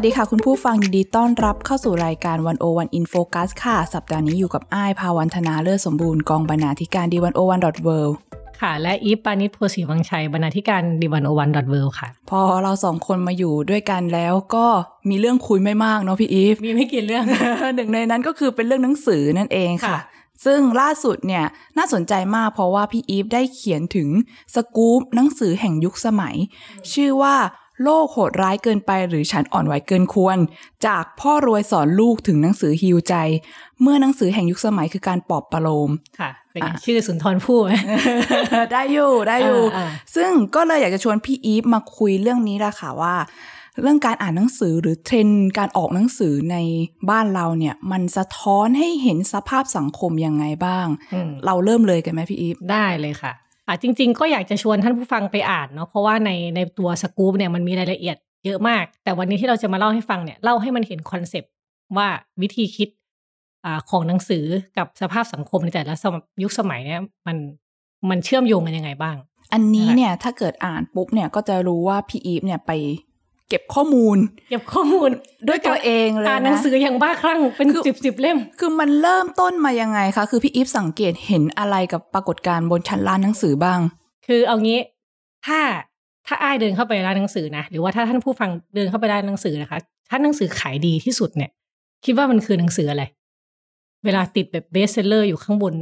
สวัสดีค่ะ คุณผู้ฟังยินดีต้อนรับเข้าสู่รายการ101 In Focus ค่ะ สัปดาห์นี้อยู่กับอ้ายภาวรรณ ธนาเลิศสมบูรณ์กองบรรณาธิการ The101.worldค่ะ และอีฟปาณิส โพธิ์ศรีวังชัยบรรณาธิการ The101.world ค่ะ พอเราสองคนมาอยู่ด้วยกันแล้วก็มีเรื่องคุยไม่มากเนาะพี่อีฟมีไม่กี่เรื่อง หนึ่งในนั้นก็คือเป็นเรื่องหนังสือนั่นเองค่ะค่ะซึ่งล่าสุดเนี่ยน่าสนใจมากเพราะว่าพี่อีฟได้เขียนถึงสกู๊ปหนังสือแห่งยุคสมัย ชื่อว่า โลกโหดร้ายเกินไปหรือฉันอ่อนไหวเกินควร จากพ่อรวยสอนลูกถึงหนังสือฮิวใจ เมื่อหนังสือแห่งยุคสมัยคือการปลอบประโลมค่ะเป็นไงอะชื่อสุนทรภู่ไหมได้อยู่ได้อยู่อ่าอ่าซึ่งก็เลยอยากจะชวนพี่อีฟมาคุยเรื่องนี้ละค่ะว่า เรื่องการอ่านหนังสือหรือเทรนด์การออกหนังสือในบ้านเราเนี่ย มันสะท้อนให้เห็นสภาพสังคมยังไงบ้างอืมเราเริ่มเลยกันไหมพี่อีฟได้เลยค่ะ อะจริง ๆ ก็อยากจะชวนท่านผู้ฟังไปอ่านเนาะเพราะว่าในในตัวสกู๊ปเนี่ยมันมีรายละเอียดเยอะมาก แต่วันนี้ที่เราจะมาเล่าให้ฟังเนี่ยเล่าให้มันเห็น concept ว่าวิธีคิดอ่าของหนังสือกับสภาพสังคมในแต่ละสมยุคสมัยเนี่ยมันมันเชื่อมโยงกันยังไงบ้าง อันนี้ค่ะเนี่ยถ้าเกิดอ่านปุ๊บเนี่ยก็จะรู้ว่าพี่อีฟเนี่ยไป เก็บข้อมูล เก็บข้อมูลด้วยตัวเองเลยอ่านนะหนังสืออย่างบ้าคลั่งเป็นคือสิบสิบเล่ม คือมันเริ่มต้นมายังไงคะ คือพี่อีฟสังเกตเห็นอะไรกับปรากฏการณ์บนชั้นร้านหนังสือบ้าง คือเอางี้ ถ้าถ้าอ้ายเดินเข้าไปร้านหนังสือนะ หรือว่าถ้าท่านผู้ฟังเดินเข้าไปร้านหนังสือนะคะถ้าหนังสือขายดีที่สุดเนี่ย คิดว่ามันคือหนังสืออะไร เวลาติดแบบ bestseller อยู่ข้างบน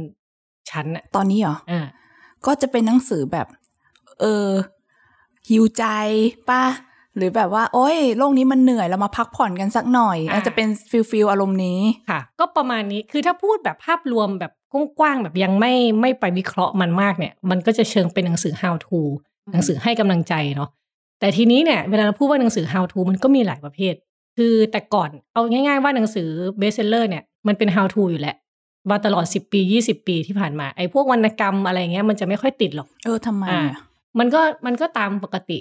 ชั้นอะตอนนี้เหรออ่าก็จะเป็นหนังสือแบบ เออหิวใจป่ะ หรือแบบว่า โอ้ยโลกนี้มันเหนื่อยเรามาพักผ่อนกันสักหน่อย อาจจะเป็น feel feel อารมณ์นี้ค่ะ ก็ประมาณนี้คือถ้าพูดแบบภาพรวมแบบกว้างๆแบบยังไม่ไม่ไปวิเคราะห์มันมากเนี่ย มันก็จะเชิงเป็นหนังสือ how to หนังสือให้กำลังใจเนาะแต่ทีนี้เนี่ยเวลาเราพูดว่าหนังสือ how to มันก็มีหลายประเภท คือแต่ก่อนเอาง่ายๆว่าหนังสือ bestseller เนี่ยมันเป็น how to อยู่แหละว่าตลอด 10 ปี 20 ปีที่ผ่านมาไอ้พวกวรรณกรรมอะไรเงี้ยมันจะไม่ค่อยติดหรอก เออทำไมอ่าอะมันก็มันก็ตามปกติ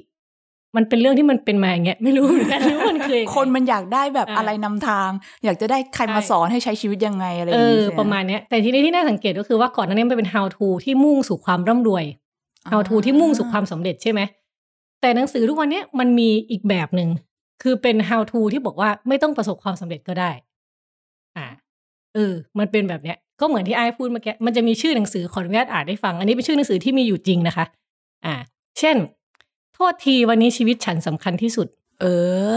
มันเป็นเรื่องที่มันเป็นมาอย่างเงี้ยไม่รู้เหมือนกันว่ามันคือยังไงคนมันอยากได้แบบอ่าอะไรนำทาง อยากจะได้ใครมาใช่สอนให้ใช้ชีวิตยังไงอะไรอเอย่างงี้อใช่ไหประมาณเนี้ยแต่ทีนี้ที่น่าสังเกตก็คือว่าก่อนหน้านี้มันเป็น how to ที่มุ่งสู่ความร่ำรวย how to ที่มุ่งสู่ความสำเร็จใช่ไหมแต่หนังสือทุกวันเนี้ยมันมีอีกแบบหนึ่งคือเป็น how to ที่บอกว่าไม่ต้องประสบความสำเร็จก็ได้ อ่าเออ มันเป็นแบบเนี้ย ก็เหมือนที่ไอ้ายพูดเมื่อกี้มันจะมีชื่อหนังสือขออนุญาตอ่านให้ฟัง อันนี้เป็นชื่อหนังสือที่มีอยู่จริงนะคะ อ่า เช่น โทษทีวันนี้ชีวิตฉันสำคัญที่สุดเอ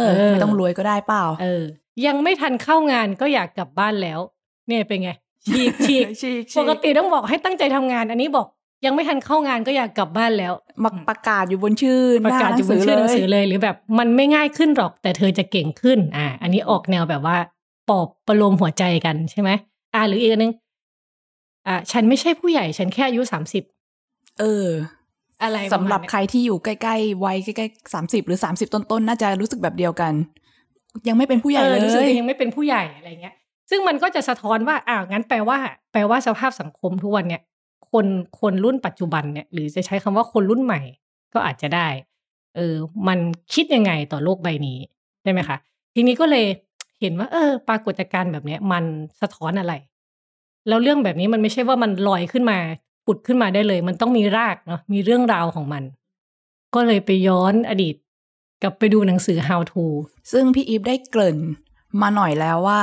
อเออ ไม่ต้องรวยก็ได้เปล่า เออ ยังไม่ทันเข้างานก็อยากกลับบ้านแล้ว เนี่ยเป็นไงฉีกฉีกฉีกปกติต้องบอกให้ตั้งใจทำงาน อันนี้บอกยังไม่ทันเข้างานก็อยากกลับบ้านแล้วมาประกาศอยู่บนชื่อประกาศอยู่บนชื่อหนังสือเลยเลยหรือแบบมันไม่ง่ายขึ้นหรอก แต่เธอจะเก่งขึ้น อ่า อันนี้ออกแนวแบบว่าปลอบประโลมหัวใจกันใช่ไหมอ่า หรืออีกอันนึง อ่า ฉันไม่ใช่ผู้ใหญ่ ฉันแค่อายุสามสิบเออ อะไรสำหรับปะมาณเนี้ยใครที่อยู่ใกล้ๆวัยใกล้ๆสามสิบหรือสามสิบต้นๆน่าจะรู้สึกแบบเดียวกัน ยังไม่เป็นผู้ใหญ่อเลอรู้สึกยตัวเองยังไม่เป็นผู้ใหญ่อะไรเงี้ย ซึ่งมันก็จะสะท้อนว่าอ้าวงั้นแปลว่า แปลว่าสภาพสังคมทุกวันเนี่ย คนคนรุ่นปัจจุบันเนี่ย หรือจะใช้คำว่าคนรุ่นใหม่ ก็อาจจะได้ เออ มันคิดยังไงต่อโลกใบนี้ใช่ไหมคะทีนี้ก็เลยเห็นว่า เออ ปรากฏการณ์แบบเนี้ย มันสะท้อนอะไร แล้วเรื่องแบบนี้มันไม่ใช่ว่ามันลอยขึ้นมาผุ ดขึ้นมาได้เลย มันต้องมีรากเนาะมีเรื่องราวของมัน ก็เลยไปย้อนอดีต กลับไปดูหนังสือ how to ซึ่งพี่อีฟได้เกริ่นมาหน่อยแล้วว่า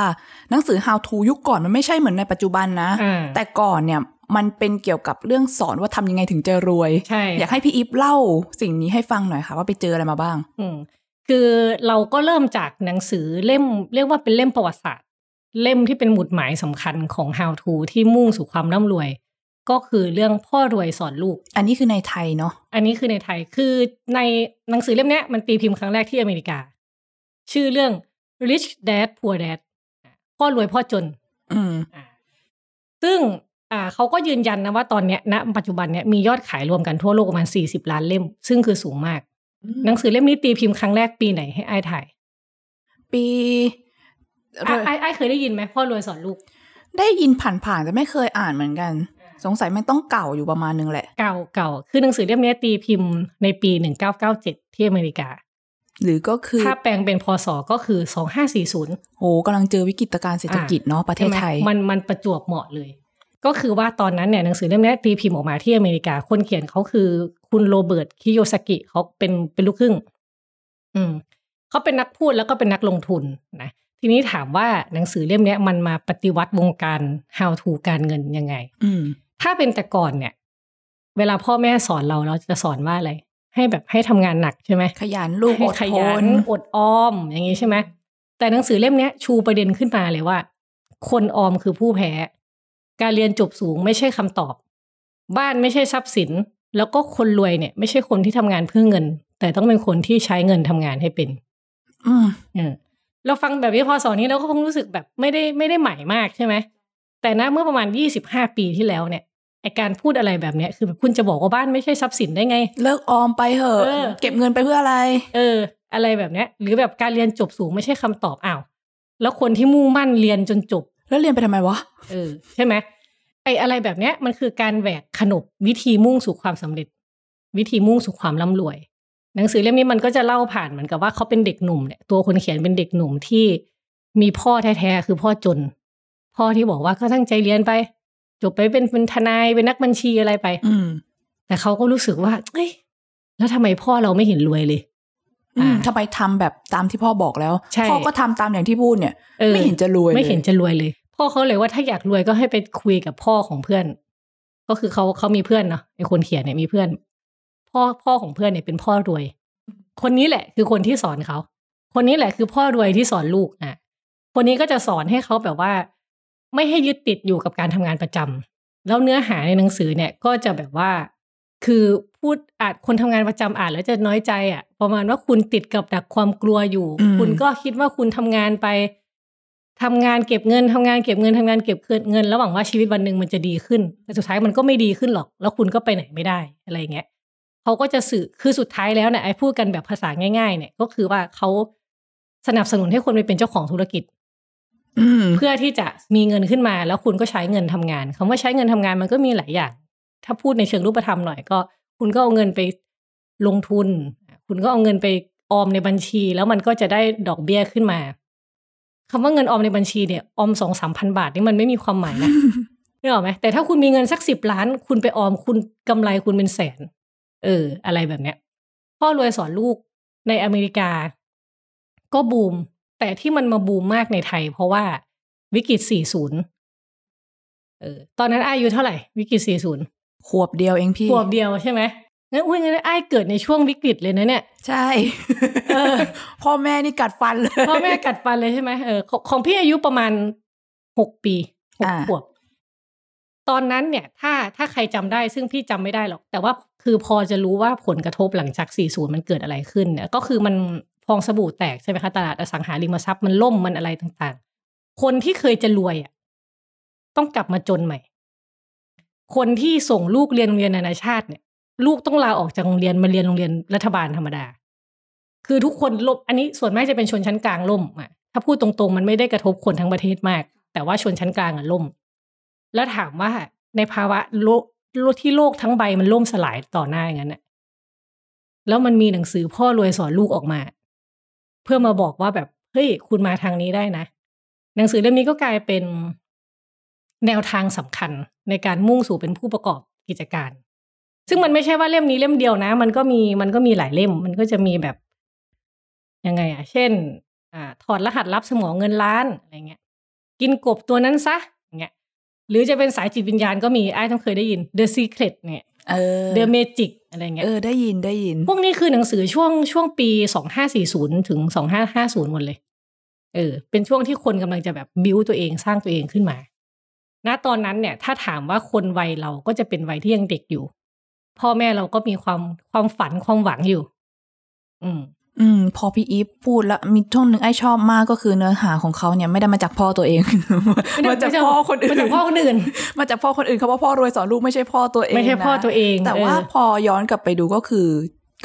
หนังสือ How to ยุคก่อนมันไม่ใช่เหมือนในปัจจุบันนะอ่าแต่ก่อนเนี่ยมันเป็นเกี่ยวกับเรื่องสอนว่าทำยังไงถึงจะรวยใช่อยากให้พี่อีฟเล่าสิ่งนี้ให้ฟังหน่อยค่ะ ว่าไปเจออะไรมาบ้าง อืมคือเราก็เริ่มจากหนังสือเล่ม เรียกว่าเป็นเล่มประวัติศาสตร์ เล่มที่เป็นหมุดหมายสำคัญของ how to ที่มุ่งสู่ความร่ำรวย ก็คือเรื่องพ่อรวยสอนลูก อันนี้คือในไทยเนาะอันนี้คือในไทยคือในหนังสือเล่มเนี้ยมันตีพิมพ์ครั้งแรกที่อเมริกา ชื่อเรื่อง rich dad poor dad พ่อรวยพ่อจน อืมอ่าซึ่งอ่าเขาก็ยืนยันนะว่าตอนเนี้ยณปัจจุบันเนี้ยมียอดขายรวมกันทั่วโลกประมาณ40ล้านเล่ม ซึ่งคือสูงมาก หนังสือเล่มนี้ตีพิมพ์ครั้งแรกปีไหนให้อ้ายถ่าย ปีไอ้ไอ้ไอ้เคยได้ยินไหมพ่อรวยสอนลูก ได้ยินผ่านๆแต่ไม่เคยอ่านเหมือนกัน สงสัยมันต้องเก่าอยู่ประมาณนึงแหละ เก่าเก่าคือหนังสือเล่มนี้ตีพิมพ์ในปี 1997 ที่อเมริกา หรือก็คือ ถ้าแปลงเป็นพศก็คือ 2540 โอ้กำลังเจอวิกฤตการณ์เศรษฐกิจเนาะประเทศไทยใช่หมมันมันประจวบเหมาะเลย ก็คือว่าตอนนั้นเนี่ยหนังสือเล่มนี้ตีพิมพ์ออกมาที่อเมริกา คนเขียนเขาคือคุณโรเบิร์ตคิโยสกิเขาเป็นเป็นลูกครึ่ง อืมเขาเป็นนักพูดแล้วก็เป็นนักลงทุนนะทีนี้ถามว่าหนังสือเล่มนี้มันมาปฏิวัติวงการ how to การเงินยังไงอืม ถ้าเป็นแต่ก่อนเนี่ย เวลาพ่อแม่สอนเราเราจะสอนว่าอะไร ให้แบบให้ทำงานหนักใช่ไหมขยันลูกให้อดขทยันนอดออมอย่างนี้ใช่ไหมแต่หนังสือเล่มเนี้ยชูประเด็นขึ้นมาเลยว่า คนออมคือผู้แพ้ การเรียนจบสูงไม่ใช่คำตอบ บ้านไม่ใช่ทรัพย์สิน แล้วก็คนรวยเนี่ย ไม่ใช่คนที่ทำงานเพื่อเงิน แต่ต้องเป็นคนที่ใช้เงินทำงานให้เป็น อืมเออเราฟังแบบนี้พอสอนนี้เราก็คงรู้สึกแบบไม่ได้ไม่ได้ใหม่มากใช่ไหมแต่นะเมื่อประมาณยี่สิบห้าปีที่แล้วเนี่ย ไอการพูดอะไรแบบเนี้ยคือคุณจะบอกว่าบ้านไม่ใช่ทรัพย์สินได้ไง เลิกออมไปเหอะเออ เก็บเงินไปเพื่ออะไร เออ อะไรแบบเนี้ย หรือแบบการเรียนจบสูงไม่ใช่คำตอบอ้าวแล้วคนที่มุ่งมั่นเรียนจนจบ แล้วเรียนไปทำไมวะ เออ ใช่ไหมไออะไรแบบเนี้ยมันคือการแหวกขนบวิธีมุ่งสู่ความสำเร็จ วิธีมุ่งสู่ความร่ำรวย หนังสือเล่มนี้มันก็จะเล่าผ่านเหมือนกับว่าเขาเป็นเด็กหนุ่มเนี่ยตัวคนเขียนเป็นเด็กหนุ่มที่มีพ่อแท้ๆคือพ่อจน พ่อที่บอกว่าก็ตั้งใจเรียนไป จบไปเป็นเป็นทนายเป็นนักบัญชีอะไรไป อืมแต่เขาก็รู้สึกว่า เอ้ยแล้วทำไมพ่อเราไม่เห็นรวยเลยอืมอ่าทำไมทำแบบตามที่พ่อบอกแล้วใช่พ่อก็ทำตามอย่างที่พูดเนี่ยออไม่เห็นจะรวยไม่เห็นลยจะรวยเลย พ่อเขาเลยว่าถ้าอยากรวยก็ให้ไปคุยกับพ่อของเพื่อน ก็คือเขาเขามีเพื่อนเนาะไอคนเขียนเนี่ยมีเพื่อน พ่อพ่อของเพื่อนเนี่ยเป็นพ่อรวย คนนี้แหละ คือคนที่สอนเขาคนนี้แหละคือพ่อรวยที่สอนลูกอะ คนนี้ก็จะสอนให้เขาแบบว่า ไม่ให้ยึดติดอยู่กับการทำงานประจำแล้วเนื้อหาในหนังสือเนี่ยก็จะแบบว่า คือพูดอาจคนทำงานประจำอ่านแล้วจะน้อยใจอะ ประมาณว่าคุณติดกับดักความกลัวอยู่อืมคุณก็คิดว่าคุณทำงานไปทำงานเก็บเงินทำงานเก็บเงินทำงานเก็บเงินแล้วหวังว่าชีวิตวันหนึ่งมันจะดีขึ้น แต่สุดท้ายมันก็ไม่ดีขึ้นหรอก แล้วคุณก็ไปไหนไม่ได้อะไรเงี้ยเขาก็จะสื่อคือสุดท้ายแล้วเนี่ยไอ้พูดกันแบบภาษาง่าย ๆ เนี่ยก็คือว่าเขาสนับสนุนให้คนไปเป็นเจ้าของธุรกิจอืม เพื่อที่จะมีเงินขึ้นมา แล้วคุณก็ใช้เงินทำงานคำว่าใช้เงินทำงานมันก็มีหลายอย่าง ถ้าพูดในเชิงรูปธรรมหน่อยก็ คุณก็เอาเงินไปลงทุน คุณก็เอาเงินไปออมในบัญชี แล้วมันก็จะได้ดอกเบี้ยขึ้นมาคำว่าเงินออมในบัญชีเนี่ยออมสองสามพันบาทนี่มันไม่มีความหมายนะนึกออกไหมแต่ถ้าคุณมีเงินสักสิบล้าน คุณไปออมคุณกำไรคุณเป็นแสน เออ อะไรแบบเนี้ยพ่อรวยสอนลูกในอเมริกา ก็บูม แต่ที่มันมาบูมมากในไทย เพราะว่าวิกฤต 40 เออ ตอนนั้นอายุเท่าไหร่ วิกฤต 40 ขวบเดียวเองพี่ ขวบเดียวใช่ไหมงั้นอุ้ยงั้นไอ้ายเกิดในช่วงวิกฤตเลยนะเนี่ย ใช่เออพ่อแม่นี่กัดฟันเลย พ่อแม่กัดฟันเลยใช่ไหมเออของของพี่อายุประมาณหกปีหกอ่าขวบ ตอนนั้นเนี่ย ถ้าถ้าใครจำได้ซึ่งพี่จำไม่ได้หรอก แต่ว่าคือพอจะรู้ว่าผลกระทบหลังจาก 40 มันเกิดอะไรขึ้นเนี่ยก็คือมัน ฟองสบู่แตกใช่ไหมคะตลาดอสังหาริมทรัพย์มันล่มมันอะไรต่างๆ คนที่เคยจะรวยอะต้องกลับมาจนใหม่ คนที่ส่งลูกเรียนโรงเรียนนานาชาติเนี่ย ลูกต้องลาออกจากโรงเรียนมาเรียนโรงเรียนรัฐบาลธรรมดา คือทุกคนล่มอันนี้ส่วนมากจะเป็นชนชั้นกลางล่มอะถ้าพูดตรงๆ มันไม่ได้กระทบคนทั้งประเทศมาก แต่ว่าชนชั้นกลางอะล่ม แล้วถามว่าในภาวะโลกที่โลกทั้งใบมันล่มสลายต่อหน้าอย่างนั้นน่ะแล้วมันมีหนังสือพ่อรวยสอนลูกออกมา เพื่อมาบอกว่าแบบเฮ้ยคุณมาทางนี้ได้นะ หนังสือเล่มนี้ก็กลายเป็นแนวทางสำคัญในการมุ่งสู่เป็นผู้ประกอบกิจการ ซึ่งมันไม่ใช่ว่าเล่มนี้เล่มเดียวนะ มันก็มีมันก็มีหลายเล่ม มันก็จะมีแบบยังไงอะ เช่น อ่า ถอดรหัสลับสมองเงินล้านอะไรเงี้ย กินกบตัวนั้นซะอย่างเงี้ย หรือจะเป็นสายจิตวิญญาณก็มีไอ้ต้องเคยได้ยิน The Secret เนี่ย เออ The Magic อะไรเงี้ยเออได้ยินได้ยิน พวกนี้คือหนังสือช่วงช่วงปีสองห้าสี่ศูนย์ถึงสองห้าห้าศูนย์หมดเลย เออ เป็นช่วงที่คนกำลังจะแบบบิวตัวเองสร้างตัวเองขึ้นมา ณตอนนั้นเนี่ย ถ้าถามว่าคนวัยเราก็จะเป็นวัยที่ยังเด็กอยู่ พ่อแม่เราก็มีความความฝันความหวังอยู่ อืม อืม พอพี่อีฟพูดแล้วมีช่วงหนึ่งไอ้ชอบมากก็คือเนื้อหาของเขาเนี่ยไม่ได้มาจากพ่อตัวเองมาจากพ่อคนอื่นมาจากพ่อคนอื่นมาจากพ่อคนอื่นเขาว่าพ่อรวยสอนลูกไม่ใช่พ่อตัวเองไม่ใช่พ่อนะตัวเอง แต่ว่าเออพอย้อนกลับไปดูก็คือ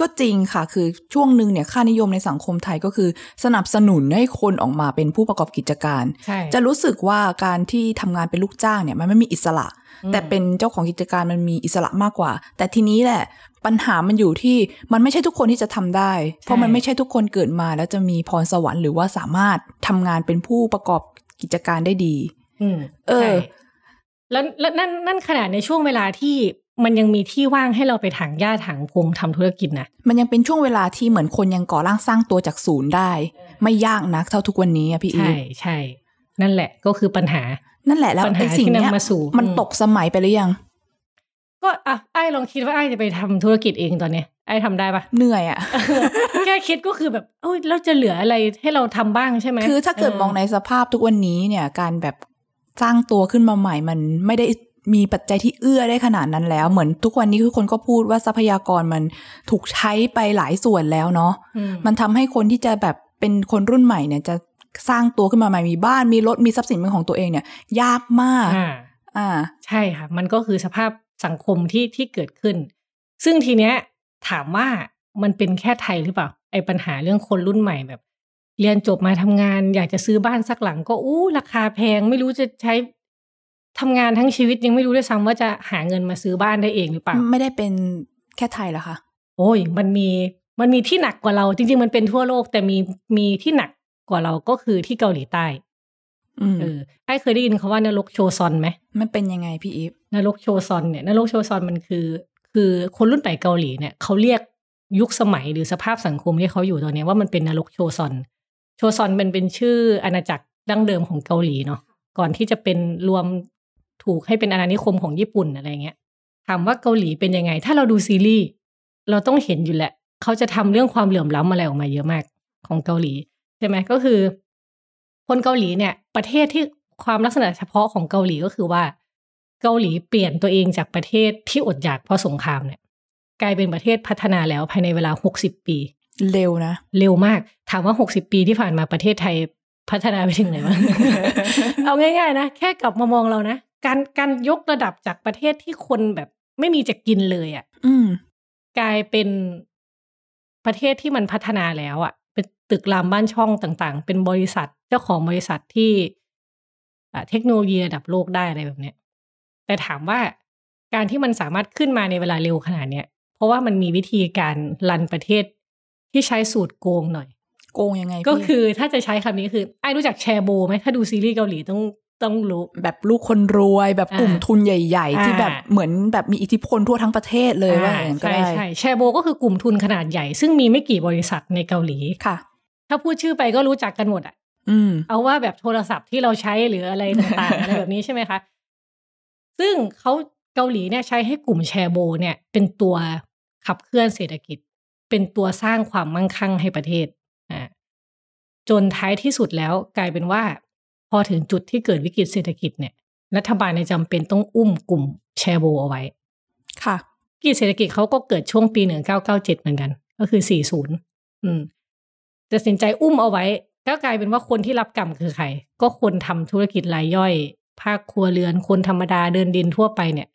ก็จริงค่ะ คือช่วงหนึ่งเนี่ยค่านิยมในสังคมไทยก็คือ สนับสนุนให้คนออกมาเป็นผู้ประกอบกิจการใช่จะรู้สึกว่าการที่ทำงานเป็นลูกจ้างเนี่ยมันไม่มีอิสระอืมแต่เป็นเจ้าของกิจการมันมีอิสระมากกว่า แต่ทีนี้แหละ ปัญหามันอยู่ที่มันไม่ใช่ทุกคนที่จะทำได้ เพราะมันไม่ใช่ทุกคนเกิดมา แล้วจะมีพรสวรรค์หรือว่าสามารถทำงานเป็นผู้ประกอบกิจการได้ดี อืมเออใช่แล้วแล้วนั่นนั่นขนาดในช่วงเวลาที่มันยังมีที่ว่างให้เราไปถางหญ้าถางพงทำธุรกิจนะมันยังเป็นช่วงเวลาที่เหมือนคนยังก่อร่างสร้างตัวจากศูนย์ได้ ไม่ยากนักเท่าทุกวันนี้อะพี่อีใช่ฟใช่ นั่นแหละก็คือปัญหา นั่นแหละแล้วปัญหาไอ้สิ่งเนี้ยที่นำมาสู่มันอืมตกสมัยไปหรือยัง ก็อะไอ้ลองคิดว่าไอ้จะไปทำธุรกิจเองตอนเนี้ยไอ้ทำได้ปะเหนื่อยอะแค่คิดก็คือแบบเอ้ยเราจะเหลืออะไรให้เราทำบ้างใช่ไหมคือถ้าเกิดมองในสภาพทุกวันนี้เนี่ย การแบบสร้างตัวขึ้นมาใหม่มันไม่ได้มีปัจจัยที่เอื้อได้ขนาดนั้นแล้ว เหมือนทุกวันนี้ทุกคนก็พูดว่าทรัพยากรมันถูกใช้ไปหลายส่วนแล้วเนาะอืมมันทำให้คนที่จะแบบเป็นคนรุ่นใหม่เนี่ย จะสร้างตัวขึ้นมาใหม่มีบ้านมีรถมีทรัพย์สินเป็นของตัวเองเนี่ย ยากมากอ่าอ่าใช่ค่ะ มันก็คือสภาพ สังคมที่ที่เกิดขึ้น ซึ่งทีเนี้ยถามว่ามันเป็นแค่ไทยหรือเปล่า ไอ้ปัญหาเรื่องคนรุ่นใหม่แบบ เรียนจบมาทำงาน อยากจะซื้อบ้านสักหลัง ก็อู้ราคาแพงไม่รู้จะใช้ทำงานทั้งชีวิตยังไม่รู้ด้วยซ้ำว่าจะหาเงินมาซื้อบ้านได้เองหรือเปล่า ไม่ได้เป็นแค่ไทยเหรอคะโอ้ย มันมีมันมีที่หนักกว่าเราจริง ๆ มันเป็นทั่วโลกแต่มีมีที่หนักกว่าเราก็คือที่เกาหลีใต้อืม เออไอ้เคยได้ยินคำว่านรกโชซอนไหมมันเป็นยังไงพี่อีฟนรกโชซอนเนี่ยนรกโชซอนมันคือ คือคนรุ่นใหม่เกาหลีเนี่ยเขาเรียกยุคสมัยหรือสภาพสังคมที่เขาอยู่ตอนเนี้ยว่ามันเป็นนรกโชซอน โชซอนมันเป็นชื่ออาณาจักรดั้งเดิมของเกาหลีเนาะก่อนที่จะเป็นรวมถูกให้เป็นอาณานิคมของญี่ปุ่นอะไรเงี้ยถามว่าเกาหลีเป็นยังไง ถ้าเราดูซีรีส์เราต้องเห็นอยู่แหละ เขาจะทำเรื่องความเหลื่อมล้ำอะไรออกมาเยอะมากของเกาหลีใช่ไหมก็คือ คนเกาหลีเนี่ย ประเทศที่ความลักษณะเฉพาะของเกาหลีก็คือว่า เกาหลีเปลี่ยนตัวเองจากประเทศที่อดอยากเพราะสงครามเนี่ย กลายเป็นประเทศพัฒนาแล้วภายในเวลาหกสิบปี เร็วนะ เร็วมาก ถามว่าหกสิบปีที่ผ่านมาประเทศไทยพัฒนาไปถึงไหนบ้างเอาง่าย ๆ นะ แค่กลับมามองเรานะ การการยกระดับจากประเทศที่คนแบบไม่มีจะกินเลยอะ่ะ อืม กลายเป็นประเทศที่มันพัฒนาแล้วอะ่ะ เป็นตึกรามบ้านช่องต่างๆ เป็นบริษัทเจ้าของบริษัทที่อ่าเทคโนโลยีระดับโลกได้อะไรแบบเนี้ยแต่ถามว่าการที่มันสามารถขึ้นมาในเวลาเร็วขนาดเนี้ยเพราะว่ามันมีวิธีการรันประเทศที่ใช้สูตรโกงหน่อย โกงยังไง ก็พี่คือถ้าจะใช้คำนี้คือไอ้รู้จักแชร์โบไหมถ้าดูซีรีส์เกาหลีต้องต้องรู้แบบลูกคนรวยแบบกลุ่มอ่าทุนใหญ่ ๆ ที่อ่าแบบเหมือนแบบมีอิทธิพลทั่วทั้งประเทศเลยว่าอย่างนั้นก็ใช่ได้ใช่แชร์โบก็คือกลุ่มทุนขนาดใหญ่ ซึ่งมีไม่กี่บริษัทในเกาหลีค่ะ ถ้าพูดชื่อไปก็รู้จักกันหมดอะอืม เอาว่าแบบโทรศัพท์ที่เราใช้หรืออะไรต่างๆอะไรแบบนี้ใช่ไหมคะ ซึ่งเขาเกาหลีเนี่ยใช้ให้กลุ่มแชร์โบเนี่ย เป็นตัวขับเคลื่อนเศรษฐกิจ เป็นตัวสร้างความมั่งคั่งให้ประเทศอ่าจนท้ายที่สุดแล้วกลายเป็นว่า พอถึงจุดที่เกิดวิกฤตเศรษฐกิจเนี่ย รัฐบาลในยจำเป็นต้องอุ้มกลุ่มแชร์โบเอาไว้ ค่ะวิกฤตเศรษฐกิจเขาก็เกิดช่วงปีหนึ่งเก้าเก้าเจ็ดเหมือนกัน ก็คือสี่ศูนย์อืมตัดสินใจอุ้มเอาไว้ ก็กลายเป็นว่าคนที่รับกรรมคือใคร ก็คนทำธุรกิจรายย่อย ภาคครัวเรือนคนธรรมดาเดินดินทั่วไปเนี่ย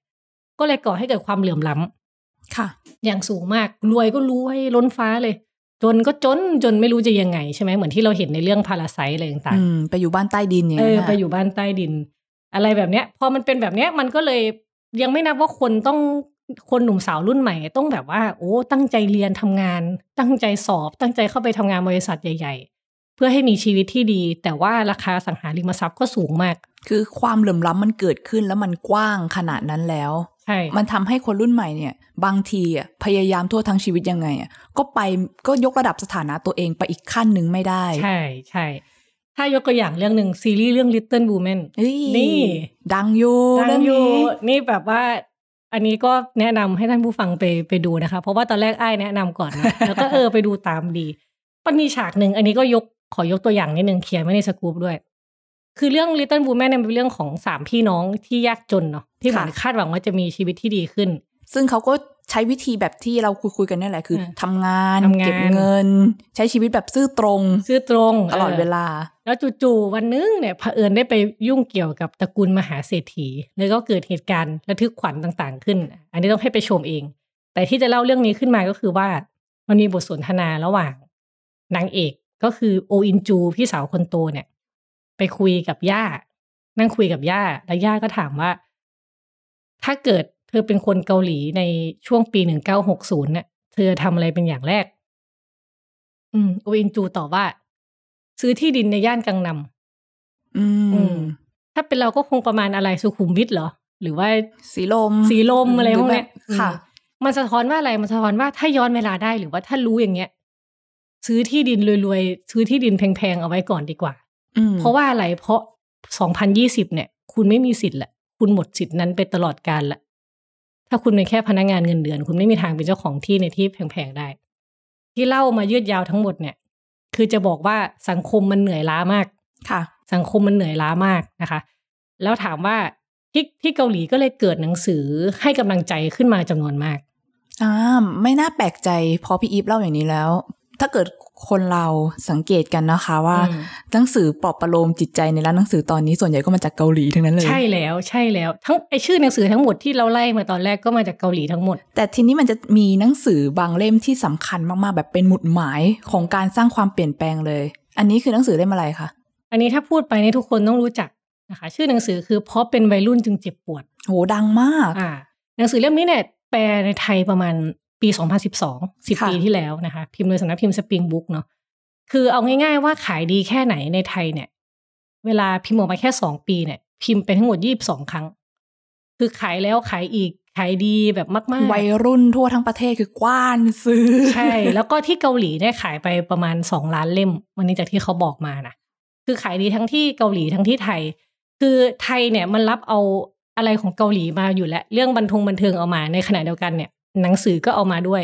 ก็เลยก่อให้เกิดความเหลื่อมล้ำค่ะ อย่างสูงมากรวยก็รวยล้นฟ้าเลย จนก็จนจนไม่รู้จะยังไงใช่ไหมเหมือนที่เราเห็นในเรื่องพาราไซอะไรต่างอืมไปอยู่บ้านใต้ดินอย่างเอนั้อนน่ะไปอยู่บ้านใต้ดิน อะไรแบบเนี้ย พอมันเป็นแบบเนี้ยมันก็เลยยังไม่นับว่าคนต้องคนหนุ่มสาวรุ่นใหม่ ต้องแบบว่า โอ้ตั้งใจเรียนทำงาน ตั้งใจสอบ ตั้งใจเข้าไปทำงานบริษัทใหญ่ ๆ เพื่อให้มีชีวิตที่ดี แต่ว่าราคาสังหาริมทรัพย์ก็สูงมาก คือความเหลื่อมล้ำมันเกิดขึ้นแล้วมันกว้างขนาดนั้นแล้วใช่มันทำให้คนรุ่นใหม่เนี่ย บางทีอะพยายามทั่วทั้งชีวิตยังไงอะก็ไปก็ยกระดับสถานะตัวเองไปอีกขั้นหนึ่งไม่ได้ ใช่ใช่ถ้ายกตัวอย่างเรื่องหนึ่งซีรีส์เรื่อง Little Women เฮ้ยนี่ ดังอยู่ดัเรื่องงอยู่นี้นี่แบบว่า อันนี้ก็แนะนำให้ท่านผู้ฟังไปไปดูนะคะ เพราะว่าตอนแรกไอ้ายแนะนำก่อนนะแล้วก็เออไปดูตามดีมันมีฉากหนึ่งอันนี้ก็ยก ขอยกตัวอย่างนิดนึงเขียนไว้ในสกู๊ปด้วย คือเรื่อง Little Women เนี่ยเป็นเรื่องของสามพี่น้องที่ยากจนเนาะที่เหมือนคาดหวังว่าจะมีชีวิตที่ดีขึ้น ซึ่งเขาก็ใช้วิธีแบบที่เราคุยคุยๆกันนี่แหละคืออมทำงานทำงานเก็บเงิน ใช้ชีวิตแบบซื่อตรง ซื่อตรงตลอดเวลา แล้วจู่ๆวันนึงเนี่ยเผอิญได้ไปยุ่งเกี่ยวกับตระกูลมหาเศรษฐีแล้วก็เกิดเหตุการณ์ระทึกขวัญต่างๆ ขึ้น อันนี้ต้องให้ไปชมเอง แต่ที่จะเล่าเรื่องนี้ขึ้นมาก็คือว่า มันมีบทสนทนาระหว่างนางเอก ก็คือโออินจูพี่สาวคนโตเนี่ย ไปคุยกับย่า นั่งคุยกับย่า แล้วย่าก็ถามว่า ถ้าเกิดเธอเป็นคนเกาหลีในช่วงปีหนึ่งเก้าหกศูนย์เนี่ยเธอทำอะไรเป็นอย่างแรก อืมโออินจูตอบว่า ซื้อที่ดินในย่านกังนำอือืมมถ้าเป็นเราก็คงประมาณอะไรสุขุมวิทเหรอ หรือว่าสีลม สีลมอะไรพวกเนี้ยหแบบค่ะอืมมันสะท้อนว่าอะไรมันสะท้อนว่าถ้าย้อนเวลาได้หรือว่าถ้ารู้อย่างเงี้ย ซื้อที่ดินรวยๆ ซื้อที่ดินแพงๆ เอาไว้ก่อนดีกว่าอืมเพราะว่าอะไร เพราะ 2020 เนี่ย คุณไม่มีสิทธิ์ละคุณหมดสิทธินั้นไปตลอดกาลละ ถ้าคุณเป็นแค่พนักงานเงินเดือน คุณไม่มีทางเป็นเจ้าของที่ในที่แพงๆ ได้ ที่เล่ามายืดยาวทั้งหมดเนี่ย คือจะบอกว่าสังคมมันเหนื่อยล้ามาก ค่ะ สังคมมันเหนื่อยล้ามากนะคะ แล้วถามว่าที่ที่เกาหลีก็เลยเกิดหนังสือให้กำลังใจขึ้นมาจำนวนมากอ่าไม่น่าแปลกใจพอพี่อีฟเล่าอย่างนี้แล้ว ถ้าเกิดคนเราสังเกตกันนะคะ ว่าอืมหนังสือปลอบประโลมจิตใจในร้านหนังสือตอนนี้ส่วนใหญ่ก็มาจากเกาหลีทั้งนั้นเลย ใช่แล้วใช่แล้วทั้งไอชื่อหนังสือทั้งหมดที่เราไล่มาตอนแรกก็มาจากเกาหลีทั้งหมด แต่ทีนี้มันจะมีหนังสือบางเล่มที่สำคัญมากๆ แบบเป็นหมุดหมายของการสร้างความเปลี่ยนแปลงเลย อันนี้คือหนังสือเล่มอะไรคะอันนี้ถ้าพูดไปนี่ทุกคนต้องรู้จักนะคะชื่อหนังสือคือเพราะเป็นวัยรุ่นจึงเจ็บปวดโหดังมากอ่าหนังสือเล่มนี้เนี่ยแปลในไทยประมาณ ปี 2012 10ค่ะปีที่แล้วนะคะ พิมพ์โดยสำนักพิมพ์สปริงบุ๊กเนาะคือเอาง่ายๆว่าขายดีแค่ไหนในไทยเนี่ย เวลาพิมพ์ออกมาแค่สองปีเนี่ย พิมพ์ไปทั้งหมด 22 ครั้ง คือขายแล้วขายอีกขายดีแบบมากๆ วัยรุ่นทั่วทั้งประเทศคือกว้านซื้อ ใช่ แล้วก็ที่เกาหลีได้ขายไปประมาณสองล้านเล่ม วันนี้จากที่เขาบอกมานะคือขายดีทั้งที่เกาหลีทั้งที่ไทย คือไทยเนี่ยมันรับเอาอะไรของเกาหลีมาอยู่แล้ว เรื่องบันทงบันเทิงเอามาในขณะเดียวกันเนี่ย หนังสือก็เอามาด้วย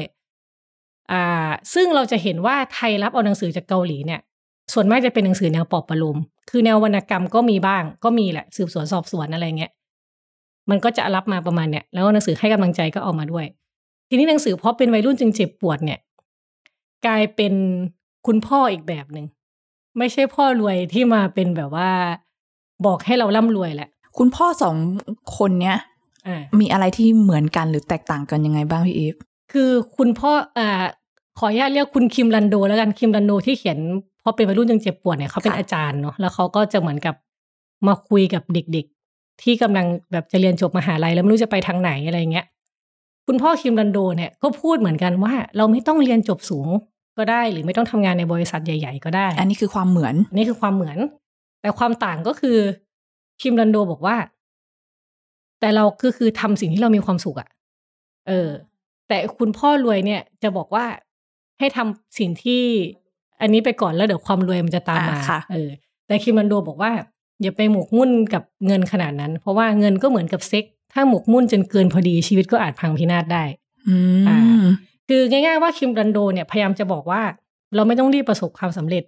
อ่า ซึ่งเราจะเห็นว่าไทยรับเอาหนังสือจากเกาหลีเนี่ย ส่วนมากจะเป็นหนังสือแนวปอบประโลมคือแนววรรณกรรมก็มีบ้าง ก็มีแหละ สืบสวนสอบสวนอะไรเงี้ย มันก็จะรับมาประมาณเนี้ยแล้วหนังสือให้กำลังใจก็เอามาด้วย ทีนี้หนังสือเพราะเป็นวัยรุ่นจึงเจ็บปวดเนี่ย กลายเป็นคุณพ่ออีกแบบหนึ่งไม่ใช่พ่อรวยที่มาเป็นแบบว่า บอกให้เราร่ำรวยแหละ คุณพ่อสองคนเนี้ย มีอะไรที่เหมือนกันหรือแตกต่างกันยังไงบ้างพี่อีฟคือคุณพ่ออ่าขออนุญาตเรียกคุณคิมรันโด แล้วกันคิมรันโดที่เขียนเพราะเป็นวัยรุ่นจึงเจ็บปวดเนี่ยเขาเป็นอาจารย์เนาะแล้วเขาก็จะเหมือนกับมาคุยกับเด็กๆ ที่กำลังแบบจะเรียนจบมหาลัยแล้วไม่รู้จะไปทางไหนอะไรเงี้ยคุณพ่อคิมรันโดเนี่ยก็พูดเหมือนกันว่า เราไม่ต้องเรียนจบสูงก็ได้หรือไม่ต้องทำงานในบริษัทใหญ่ ๆ ก็ได้ อันนี้คือความเหมือนนี่คือความเหมือน แต่ความต่างก็คือคิมรันโดบอกว่า แต่เราก็คือทำสิ่งที่เรามีความสุขอะเออ แต่คุณพ่อรวยเนี่ยจะบอกว่าให้ทำสิ่งที่อันนี้ไปก่อนแล้วเดี๋ยวความรวยมันจะตามมาอ่าค่ะเออ แต่คิมรันโดบอกว่า อย่าไปหมกมุ่นกับเงินขนาดนั้น เพราะว่าเงินก็เหมือนกับเซ็ก ถ้าหมกมุ่นจนเกินพอดีชีวิตก็อาจพังพินาศได้อือ่ามคือง่ายๆว่าคิมรันโดเนี่ยพยายามจะบอกว่า เราไม่ต้องรีบประสบความสำเร็จ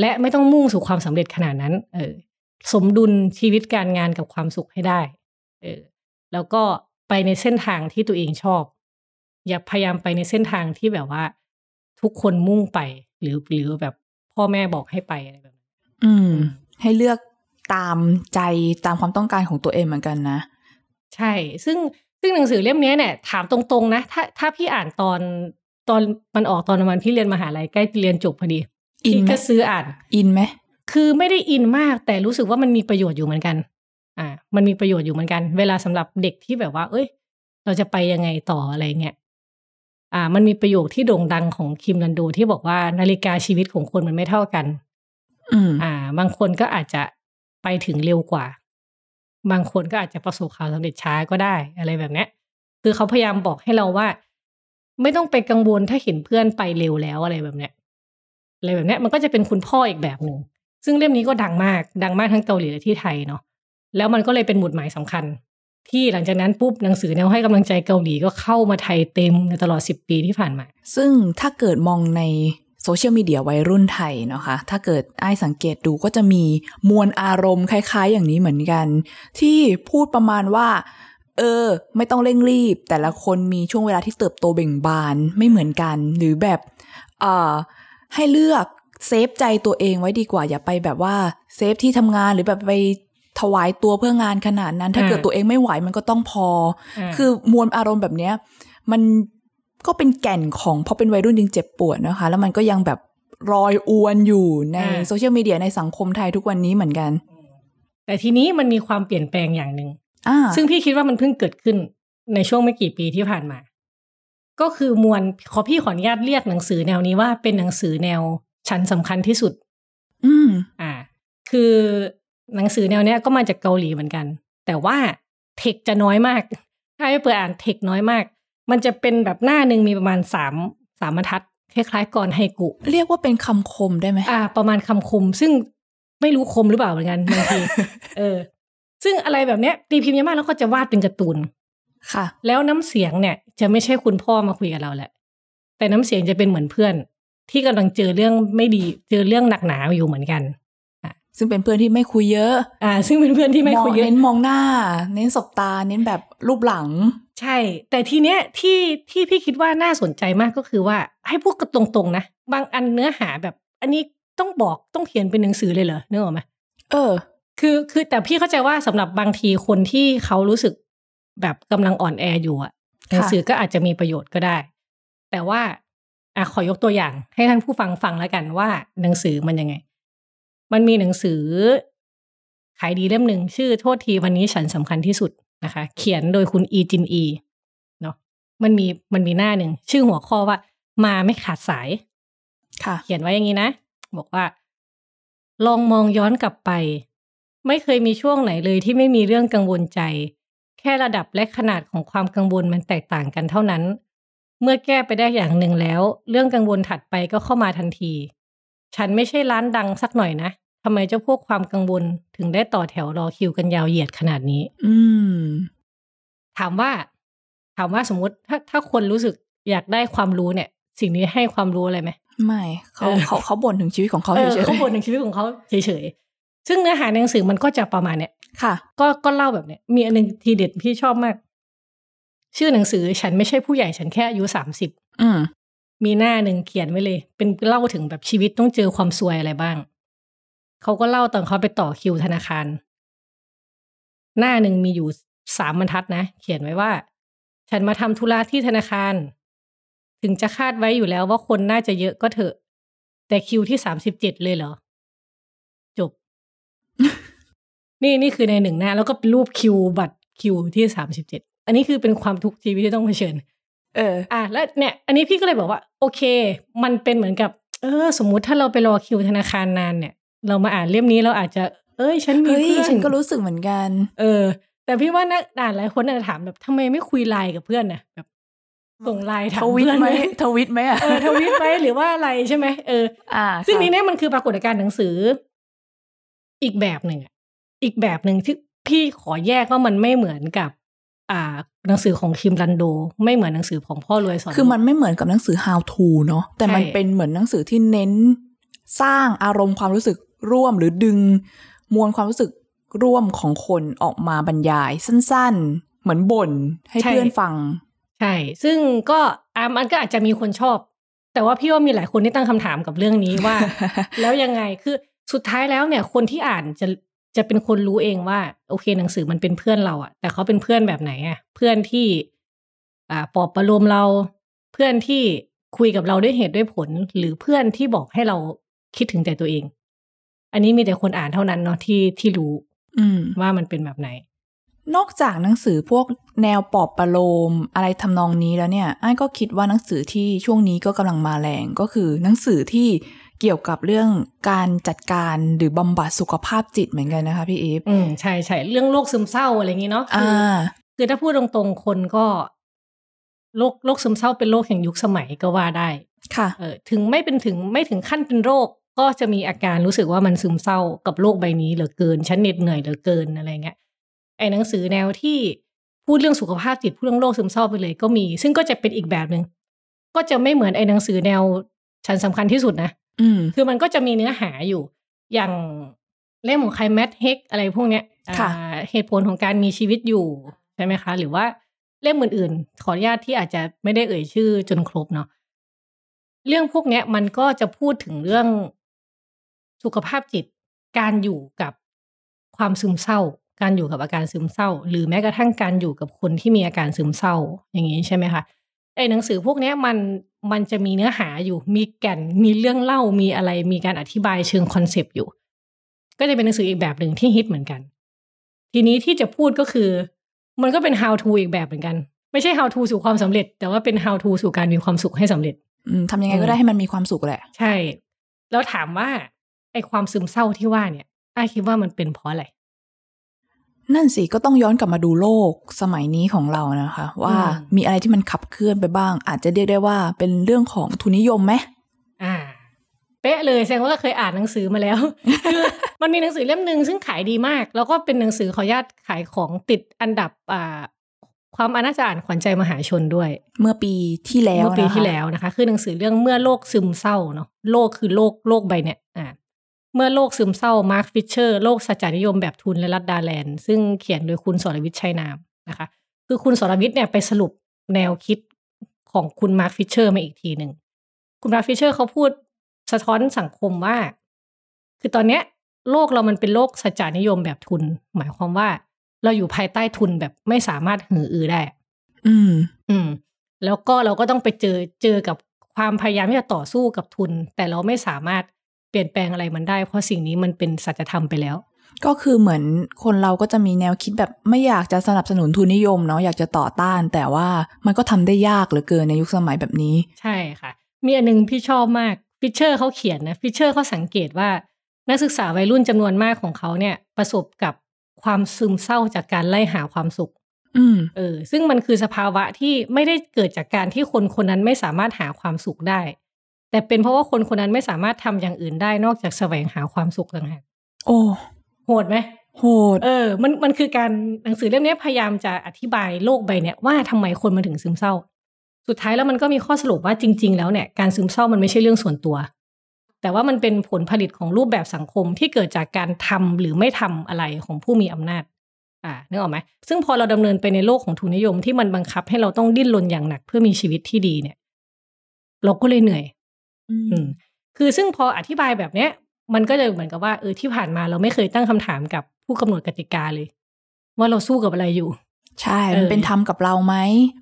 และไม่ต้องมุ่งสู่ความสำเร็จขนาดนั้น เออ สมดุลชีวิตการงานกับความสุขให้ได้ เออแล้วก็ไปในเส้นทางที่ตัวเองชอบ อย่าพยายามไปในเส้นทางที่แบบว่า ทุกคนมุ่งไป หรือหรือแบบพ่อแม่บอกให้ไปอะไรแบบนั้นอืม ให้เลือกตามใจตามความต้องการของตัวเองเหมือนกันนะ ใช่ ซึ่งซึ่งหนังสือเล่มนี้เนี่ย ถามตรงๆนะ ถ้าถ้าพี่อ่านตอนตอนมันออกตอนประมาณพี่เรียนมหาลัยใกล้เรียนจบพอดีอินพี่ไหมก็ซื้ออ่าน อินไหมคือไม่ได้อินมากแต่รู้สึกว่ามันมีประโยชน์อยู่เหมือนกัน อ่า มันมีประโยชน์อยู่เหมือนกัน เวลาสำหรับเด็กที่แบบว่า เอ้ย เราจะไปยังไงต่ออะไรเงี้ย อ่า มันมีประโยคที่โด่งดังของคิมรันโดที่บอกว่านาฬิกาชีวิตของคนมันไม่เท่ากัน อืม อ่า บางคนก็อาจจะไปถึงเร็วกว่า บางคนก็อาจจะประสบความสำเร็จช้าก็ได้อะไรแบบเนี้ย คือเขาพยายามบอกให้เราว่า ไม่ต้องไปกังวลถ้าเห็นเพื่อนไปเร็วแล้วอะไรแบบเนี้ยอะไรแบบเนี้ยมันก็จะเป็นคุณพ่ออีกแบบหนึ่งซึ่งเล่มนี้ก็ดังมาก ดังมากทั้งเกาหลีและที่ไทยเนาะ แล้วมันก็เลยเป็นหมุดหมายสำคัญ ที่หลังจากนั้นปุ๊บหนังสือแนวให้กำลังใจเกาหลีก็เข้ามาไทยเต็มในตลอดสิบปีที่ผ่านมา ซึ่งถ้าเกิดมองในโซเชียลมีเดียวัยรุ่นไทยนะคะ ถ้าเกิดไอ้ายสังเกตดูก็จะมีมวลอารมณ์คล้าย ๆ อย่างนี้เหมือนกัน ที่พูดประมาณว่า เออ ไม่ต้องเร่งรีบ แต่ละคนมีช่วงเวลาที่เติบโตเบ่งบานไม่เหมือนกัน หรือแบบเอ่อให้เลือกเซฟใจตัวเองไว้ดีกว่าอย่าไปแบบว่าเซฟที่ทำงานหรือแบบไป ถวายตัวเพื่องานขนาดนั้น ถ้าอ่าเกิดตัวเองไม่ไหวมันก็ต้องพออ่าคือมวลอารมณ์แบบเนี้ย มันก็เป็นแก่นของพอเป็นวัยรุ่นยังเจ็บปวดนะคะ แล้วมันก็ยังแบบรอยอวนอยู่ในอ่าโซเชียลมีเดียในสังคมไทยทุกวันนี้เหมือนกัน แต่ทีนี้มันมีความเปลี่ยนแปลงอย่างหนึ่งอ่าซึ่งพี่คิดว่ามันเพิ่งเกิดขึ้นในช่วงไม่กี่ปีที่ผ่านมา ก็คือมวลขอพี่ขออนุญาตเรียกหนังสือแนวนี้ว่าเป็นหนังสือแนวชั้นสำคัญที่สุด อืม อ่า คือ หนังสือแนวเนี้ยก็มาจากเกาหลีเหมือนกัน แต่ว่าเทคจะน้อยมาก ถ้าไปเปิดอ่านเทคน้อยมาก มันจะเป็นแบบหน้าหนึ่งมีประมาณสามสามบรรทัดคล้ายๆก่อนไฮกุ เรียกว่าเป็นคำคมได้ไหมอ่า ประมาณคำคม ซึ่งไม่รู้คมหรือเปล่าเหมือนกันบางทีเออ ซึ่งอะไรแบบเนี้ยตีพิมพ์เยอะมากแล้วก็จะวาดเป็นการ์ตูนค่ะ แล้วน้ำเสียงเนี่ย จะไม่ใช่คุณพ่อมาคุยกับเราแหละ แต่น้ำเสียงจะเป็นเหมือนเพื่อน ที่กำลังเจอเรื่องไม่ดี เจอเรื่องหนักหนาอยู่เหมือนกัน ซึ่งเป็นเพื่อนที่ไม่คุยเยอะ อ่า ซึ่งเป็นเพื่อนที่ไม่คุยเยงอะ เน้นมองหน้า เน้นสบตา เน้นแบบรูปหลัง ใช่ แต่ทีเนี้ยที่ที่พี่คิดว่าน่าสนใจมากก็คือว่าให้พูดกันตรงๆนะ บางอันเนื้อหาแบบ อันนี้ต้องบอกต้องเขียนเป็นหนังสือเลยเหรอนึกออกไหมเออ คือคือแต่พี่เข้าใจว่าสำหรับบางทีคนที่เขารู้สึกแบบกำลังอ่อนแออยู่อะหนังสือก็อาจจะมีประโยชน์ก็ได้ แต่ว่าอะขอยกตัวอย่าง ให้ท่านผู้ฟังฟังแล้วกันว่าหนังสือมันยังไง มันมีหนังสือ ขายดีเล่มหนึ่งชื่อโทษทีวันนี้ฉันสำคัญที่สุดนะคะ เขียนโดยคุณอีจินอีเนาะมันมีมันมีหน้าหนึ่ง ชื่อหัวข้อว่า มาไม่ขาดสาย ค่ะ เขียนไว้อย่างนี้นะ บอกว่า ลองมองย้อนกลับไป ไม่เคยมีช่วงไหนเลยที่ไม่มีเรื่องกังวลใจ แค่ระดับและขนาดของความกังวลมันแตกต่างกันเท่านั้น เมื่อแก้ไปได้อย่างหนึ่งแล้ว เรื่องกังวลถัดไปก็เข้ามาทันที ฉันไม่ใช่ร้านดังสักหน่อยนะทำไมเจ้าพวกความกังวลถึงได้ต่อแถวรอคิวกันยาวเหยียดขนาดนี้ อืม ถามว่า ถามว่าสมมติถ้าถ้าคนรู้สึกอยากได้ความรู้เนี่ย สิ่งนี้ให้ความรู้อะไรไหมไม่เขาเออเขาเขาบ่นถึงชีวิตของเขาเออเฉยๆเขาบ่นในชีวิตของเขาเฉยๆซึ่งเนื้อหาในหนังสือมันก็จะประมาณเนี้ยค่ะ ก็ก็เล่าแบบเนี้ยมีอันหนึงทีเด็ดพี่ชอบมาก ชื่อหนังสือฉันไม่ใช่ผู้ใหญ่ฉันแค่อายุสามสิบอืม มีหน้าหนึ่งเขียนไว้เลย เป็นเล่าถึงแบบชีวิตต้องเจอความซวยอะไรบ้าง เขาก็เล่าตอนเขาไปต่อคิวธนาคาร หน้าหนึ่งมีอยู่สามบรรทัดนะ เขียนไว้ว่า ฉันมาทำธุระที่ธนาคาร ถึงจะคาดไว้อยู่แล้วว่าคนน่าจะเยอะก็เถอะ แต่คิวที่สามสิบเจ็ดเลยเหรอ จบ นี่นี่คือในหนึ่งหน้า แล้วก็เป็นรูปคิวบัตรคิวที่สามสิบเจ็ดอันนี้คือเป็นความทุกข์ชีวิตที่ต้องเผชิญ เออ อะแล้วเนี่ย อันนี้พี่ก็เลยบอกว่า โอเค มันเป็นเหมือนกับ เออ สมมุติถ้าเราไปรอคิวธนาคารนานเนี่ย เรามาอ่านเล่มนี้เราอาจจะ เอ้ย ฉันมีเฮ้ยเพื่อนฉันก็รู้สึกเหมือนกัน เออ แต่พี่ว่านักอ่านหลายคนอาจจะถามแบบทำไมไม่คุยไลน์กับเพื่อนนะแบบส่งไลน์ถามทวิตเพื่อนไหมทวิตไหมอะเออทวิตไหมหรือว่าอะไรใช่ไหมเออ อ่า ซึ่งค่ะนี้เนี่ยมันคือปรากฏการณ์หนังสือ อีกแบบหนึ่งอะอีกแบบหนึ่งที่พี่ขอแยกว่ามันไม่เหมือนกับ อ่าหนังสือของคิมรันโด ไม่เหมือนหนังสือของพ่อรวยสอน คือมันไม่เหมือนกับหนังสือ how to เนาะแต่มันใช่เป็นเหมือนหนังสือที่เน้นสร้างอารมณ์ความรู้สึกร่วมหรือดึงมวลความรู้สึกร่วมของคนออกมาบรรยายสั้น ๆ เหมือนบ่นให้เพื่อนฟัง ใช่ ซึ่งก็อะมันก็อาจจะมีคนชอบ แต่ว่าพี่ว่ามีหลายคนที่ตั้งคำถามกับเรื่องนี้ว่า แล้วยังไงคือสุดท้ายแล้วเนี่ย คนที่อ่านจะ จะเป็นคนรู้เองว่า โอเคหนังสือมันเป็นเพื่อนเราอะแต่เขาเป็นเพื่อนแบบไหนอะเพื่อนที่ อ่าปลอบประโลมเรา เพื่อนที่คุยกับเราด้วยเหตุด้วยผล หรือเพื่อนที่บอกให้เราคิดถึงแต่ตัวเอง อันนี้มีแต่คนอ่านเท่านั้นเนาะที่ที่รู้ อืมว่ามันเป็นแบบไหน นอกจากหนังสือพวกแนวปลอบประโลมอะไรทำนองนี้แล้วเนี่ยไอ้ายก็คิดว่าหนังสือที่ช่วงนี้ก็กำลังมาแรงก็คือหนังสือที่ เกี่ยวกับเรื่องการจัดการหรือบำบัดสุขภาพจิตเหมือนกันนะคะพี่อีฟอืมใช่ใช่เรื่องโรคซึมเศร้าอะไรอย่างนี้เนาะคือ่าคือถ้าพูดตรงๆคนก็โรคโรคซึมเศร้าเป็นโรคแห่งยุคสมัยก็ว่าได้ค่ะเออถึงไม่เป็นถึงไม่ถึงขั้นเป็นโรค ก็จะมีอาการรู้สึกว่ามันซึมเศร้ากับโลกใบนี้เหลือเกินฉันเหน็ดเหนื่อยเหลือเกินอะไรเงี้ยไอ้หนังสือแนวที่พูดเรื่องสุขภาพจิตพูดเรื่องโรคซึมเศร้าไปเลยก็มี ซึ่งก็จะเป็นอีกแบบหนึ่งก็จะไม่เหมือนไอ้หนังสือแนวฉันสำคัญที่สุดนะอืม คือมันก็จะมีเนื้อหาอยู่ อย่างเล่มของใครแมทเฮกอะไรพวกเนี้ยค่ะอ่าเหตุผลของการมีชีวิตอยู่ใช่ไหมคะ หรือว่าเล่มอื่นๆ ขออนุญาตที่อาจจะไม่ได้เอ่ยชื่อจนครบเนาะเรื่องพวกเนี้ยมันก็จะพูดถึงเรื่องสุขภาพจิต การอยู่กับความซึมเศร้า การอยู่กับอาการซึมเศร้า หรือแม้กระทั่งการอยู่กับคนที่มีอาการซึมเศร้า อย่างนี้ใช่ไหมคะ ไอ้หนังสือพวกเนี้ยมันมันจะมีเนื้อหาอยู่ มีแก่นมีเรื่องเล่ามีอะไร มีการอธิบายเชิง concept อยู่ ก็จะเป็นหนังสืออีกแบบหนึ่งที่ฮิตเหมือนกัน ทีนี้ที่จะพูดก็คือ มันก็เป็น how to อีกแบบเหมือนกัน ไม่ใช่ how to สู่ความสำเร็จ แต่ว่าเป็น how to สู่การมีความสุขให้สำเร็จอืมทำยังไงก็ได้ให้มันมีความสุขแหละ ใช่ แล้วถามว่าไอ้ความซึมเศร้าที่ว่าเนี่ยอ้ายคิดว่ามันเป็นเพราะอะไร นั่นสิก็ต้องย้อนกลับมาดูโลกสมัยนี้ของเรานะคะ ว่าอืมมีอะไรที่มันขับเคลื่อนไปบ้าง อาจจะเรียกได้ว่าเป็นเรื่องของทุนนิยมไหมอ่า เป๊ะเลยแสดงว่าเคยอ่านหนังสือมาแล้วคือมันมีหนังสือเล่มหนึ่งซึ่งขายดีมาก แล้วก็เป็นหนังสือขออนุญาตขายของติดอันดับอ่าความอนาจารขวัญใจมหาชนด้วย เมื่อปีที่แล้วเมื่อปีนะคะที่แล้วนะคะ คือหนังสือเรื่องเมื่อโลกซึมเศร้าเนาะโลกคือโลกโลกใบเนี่ยอ่า เมื่อโลกซึมเศร้า Mark Fisher โลกสัจนิยมแบบทุนและลัดดาแลนด์ซึ่งเขียนโดยคุณสรวิทย์ชัยนามนะคะ คือคุณสรวิทย์เนี่ยไปสรุปแนวคิดของคุณ Mark Fisher มาอีกทีหนึ่งคุณ Mark Fisher เขาพูดสะท้อนสังคมว่า คือตอนเนี้ยโลกเรามันเป็นโลกสัจจานิยมแบบทุน หมายความว่า เราอยู่ภายใต้ทุนแบบไม่สามารถหืออือได้ อืม อืม แล้วก็เราก็ต้องไปเจอเจอกับความพยายามที่จะต่อสู้กับทุน แต่เราไม่สามารถเป ลี่ยนแปลงอะไรมันได้ เพราะสิ่งนี้มันเป็นสัจธรรมไปแล้ว ก็คือเหมือนคนเราก็จะมีแนวคิดแบบไม่อยากจะสนับสนุนทุนนิยมเนาะอยากจะต่อต้าน แต่ว่ามันก็ทำได้ยากเหลือเกินในยุคสมัยแบบนี้ ใช่ค่ะ มีอันหนึงพี่ชอบมาก Fisher เขาเขียนนะ Fisher เขาสังเกตว่า นักศึกษาวัยรุ่นจำนวนมากของเขาเนี่ย ประสบกับความซึมเศร้าจากการไล่หาความสุขอืมเออ ซึ่งมันคือสภาวะที่ไม่ได้เกิดจากการที่คนคนนั้นไม่สามารถหาความสุขได้ แต่เป็นเพราะว่าคนคนนั้นไม่สามารถทำอย่างอื่นได้นอกจากแสวงหาความสุขต่างหากโอ้โหดไหมโหดเออ มันมันคือการหนังสือเล่มนี้พยายามจะอธิบายโลกใบเนี่ยว่าทำไมคนมันถึงซึมเศร้า สุดท้ายแล้วมันก็มีข้อสรุปว่าจริง ๆ แล้วเนี่ยการซึมเศร้ามันไม่ใช่เรื่องส่วนตัว แต่ว่ามันเป็นผลผลิตของรูปแบบสังคมที่เกิดจากการทำหรือไม่ทำอะไรของผู้มีอำนาจ อ่านึกออกไหมซึ่งพอเราดำเนินไปในโลกของทุนนิยมที่มันบังคับให้เราต้องดิ้นรนอย่างหนักเพื่อมีชีวิตที่ดีเนี่ย เราก็เลยเหนื่อย อืม คือซึ่งพออธิบายแบบเนี้ย มันก็จะเหมือนกับว่าเออที่ผ่านมาเราไม่เคยตั้งคำถามกับผู้กำหนดกติกาเลย ว่าเราสู้กับอะไรอยู่ ใช่เออมันเป็นธรรมกับเราไหม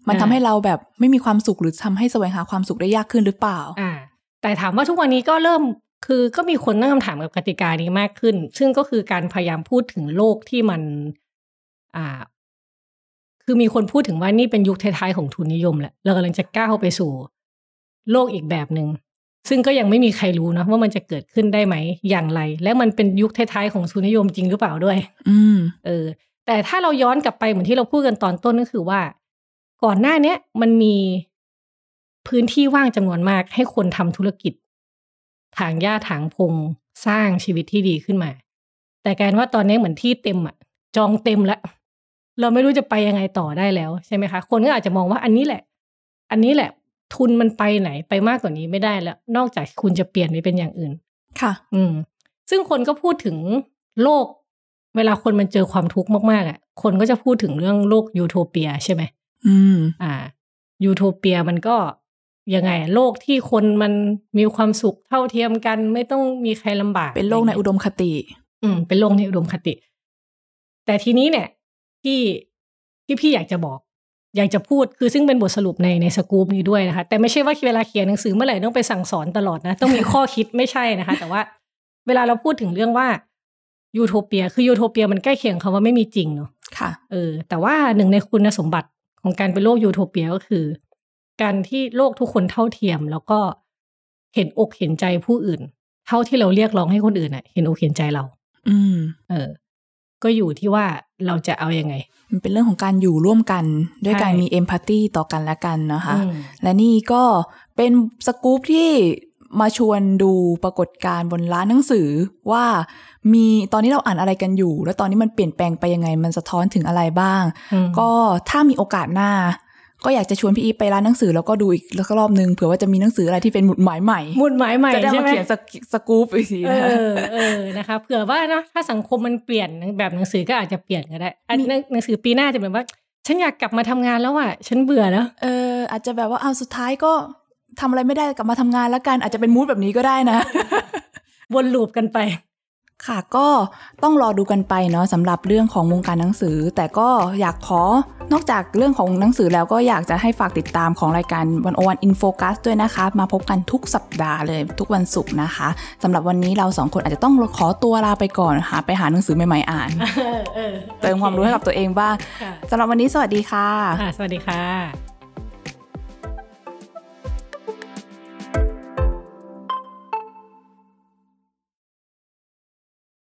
มันอ่าทำให้เราแบบไม่มีความสุขหรือทำให้แสวงหาความสุขได้ยากขึ้นหรือเปล่า อ่า แต่ถามว่าทุกวันนี้ก็เริ่มคือก็มีคนตั้งคำถามกับกติกานี้มากขึ้น ซึ่งก็คือการพยายามพูดถึงโลกที่มัน อ่า คือมีคนพูดถึงว่านี่เป็นยุคท้ายๆของทุนนิยมแหละเรากำลังจะก้าวไปสู่ โลกอีกแบบหนึ่ง ซึ่งก็ยังไม่มีใครรู้นะว่ามันจะเกิดขึ้นได้ไหมอย่างไร และมันเป็นยุคท้ายๆของทุนนิยมจริงหรือเปล่าด้วย อืมเออ แต่ถ้าเราย้อนกลับไปเหมือนที่เราพูดกันตอนต้นก็คือว่า ก่อนหน้าเนี้ยมันมีพื้นที่ว่างจำนวนมากให้คนทำธุรกิจ ถางหญ้าถางพงสร้างชีวิตที่ดีขึ้นมา แต่กลารว่าตอนนี้เหมือนที่เต็มอะจองเต็มแล้วเราไม่รู้จะไปยังไงต่อได้แล้วใช่ไหมคะ คนก็อาจจะมองว่าอันนี้แหละ อันนี้แหละ ทุนมันไปไหนไปมากกว่านี้ไม่ได้แล้ว นอกจากคุณจะเปลี่ยนไปเป็นอย่างอื่น ค่ะ อืม ซึ่งคนก็พูดถึงโลก เวลาคนมันเจอความทุกข์มากๆอะ คนก็จะพูดถึงเรื่องโลกยูโทเปียใช่ไหมอืม อ่า ยูโทเปียมันก็ยังไงอะโลกที่คนมันมีความสุขเท่าเทียมกัน ไม่ต้องมีใครลำบาก เป็นโลกในอุดมคติ อืม เป็นโลกในอุดมคติ แต่ทีนี้เนี่ย ที่ที่พี่อยากจะบอก อยากจะพูดคือซึ่งเป็นบทสรุปในในสกู๊ปนี้ด้วยนะคะ แต่ไม่ใช่ว่าเวลาเขียนหนังสือเมื่อไหร่ต้องไปสั่งสอนตลอดนะ ต้องมีข้อคิดไม่ใช่นะคะ แต่ว่าเวลาเราพูดถึงเรื่องว่ายูโทเปีย คือยูโทเปียมันใกล้เคียงคำว่าไม่มีจริงเนาะค่ะเออแต่ว่าหนึ่งในคุณสมบัติของการเป็นโลกยูโทเปียก็คือ การที่โลกทุกคนเท่าเทียม แล้วก็เห็นอกเห็นใจผู้อื่น เท่าที่เราเรียกร้องให้คนอื่นอะ เห็นอกเห็นใจเรา อืม เออ ก็อยู่ที่ว่าเราจะเอาอยัางไง มันเป็นเรื่องของการอยู่ร่วมกัน ด้วยการใช่มีเอมพัตตีต่อกันและกันนะคะอืมและนี่ก็เป็นสกู๊ปที่มาชวนดูปรากฏการณ์บนร้านหนังสือว่ามีตอนนี้เราอ่านอะไรกันอยู่ แล้วตอนนี้มันเปลี่ยนแปลงไปยังไง มันสะท้อนถึงอะไรบ้างอืมก็ถ้ามีโอกาสหน้า ก็อยากจะชวนพี่อีฟไปร้านหนังสือแล้วก็ดูอีกแล้วก็รอบนึงเผื่อว่าจะมีหนังสืออะไรที่เป็นหมุดหมายใหม่หมุดหมายใหม่จะได้ใช่มาไหมเขียนสกสกู๊ปอีกทีเอนะคะอเออนะคะเผื่อว่าเนอะถ้าสังคมมันเปลี่ยนแบบหนังสือก็อาจจะเปลี่ยนก็ได้อันมีหนังหนังสือปีหน้าจะเป็นว่า ฉันอยากกลับมาทำงานแล้วอะฉันเบื่อแล้วเออ อาจจะแบบว่าเอาสุดท้ายก็ทำอะไรไม่ได้กลับมาทำงานแล้วกันอาจจะเป็นมูดแบบนี้ก็ได้นะวนลูปกันไป ค่ะก็ต้องรอดูกันไปเนาะสำหรับเรื่องของวงการหนังสือ แต่ก็อยากขอนอกจากเรื่องของหนังสือแล้วก็อยากจะให้ฝากติดตามของรายการวันโอวันอินโฟกัสด้วยนะคะ มาพบกันทุกสัปดาห์เลยทุกวันศุกร์นะคะสำหรับวันนี้เราสองคนอาจจะต้องขอตัวลาไปก่อนหาไปหาหนังสือใหม่ๆอ่านเออเออเติมความรู้ให้กับตัวเองบ้างค่ะสำหรับวันนี้สวัสดีค่ะอ่าสวัสดีค่ะ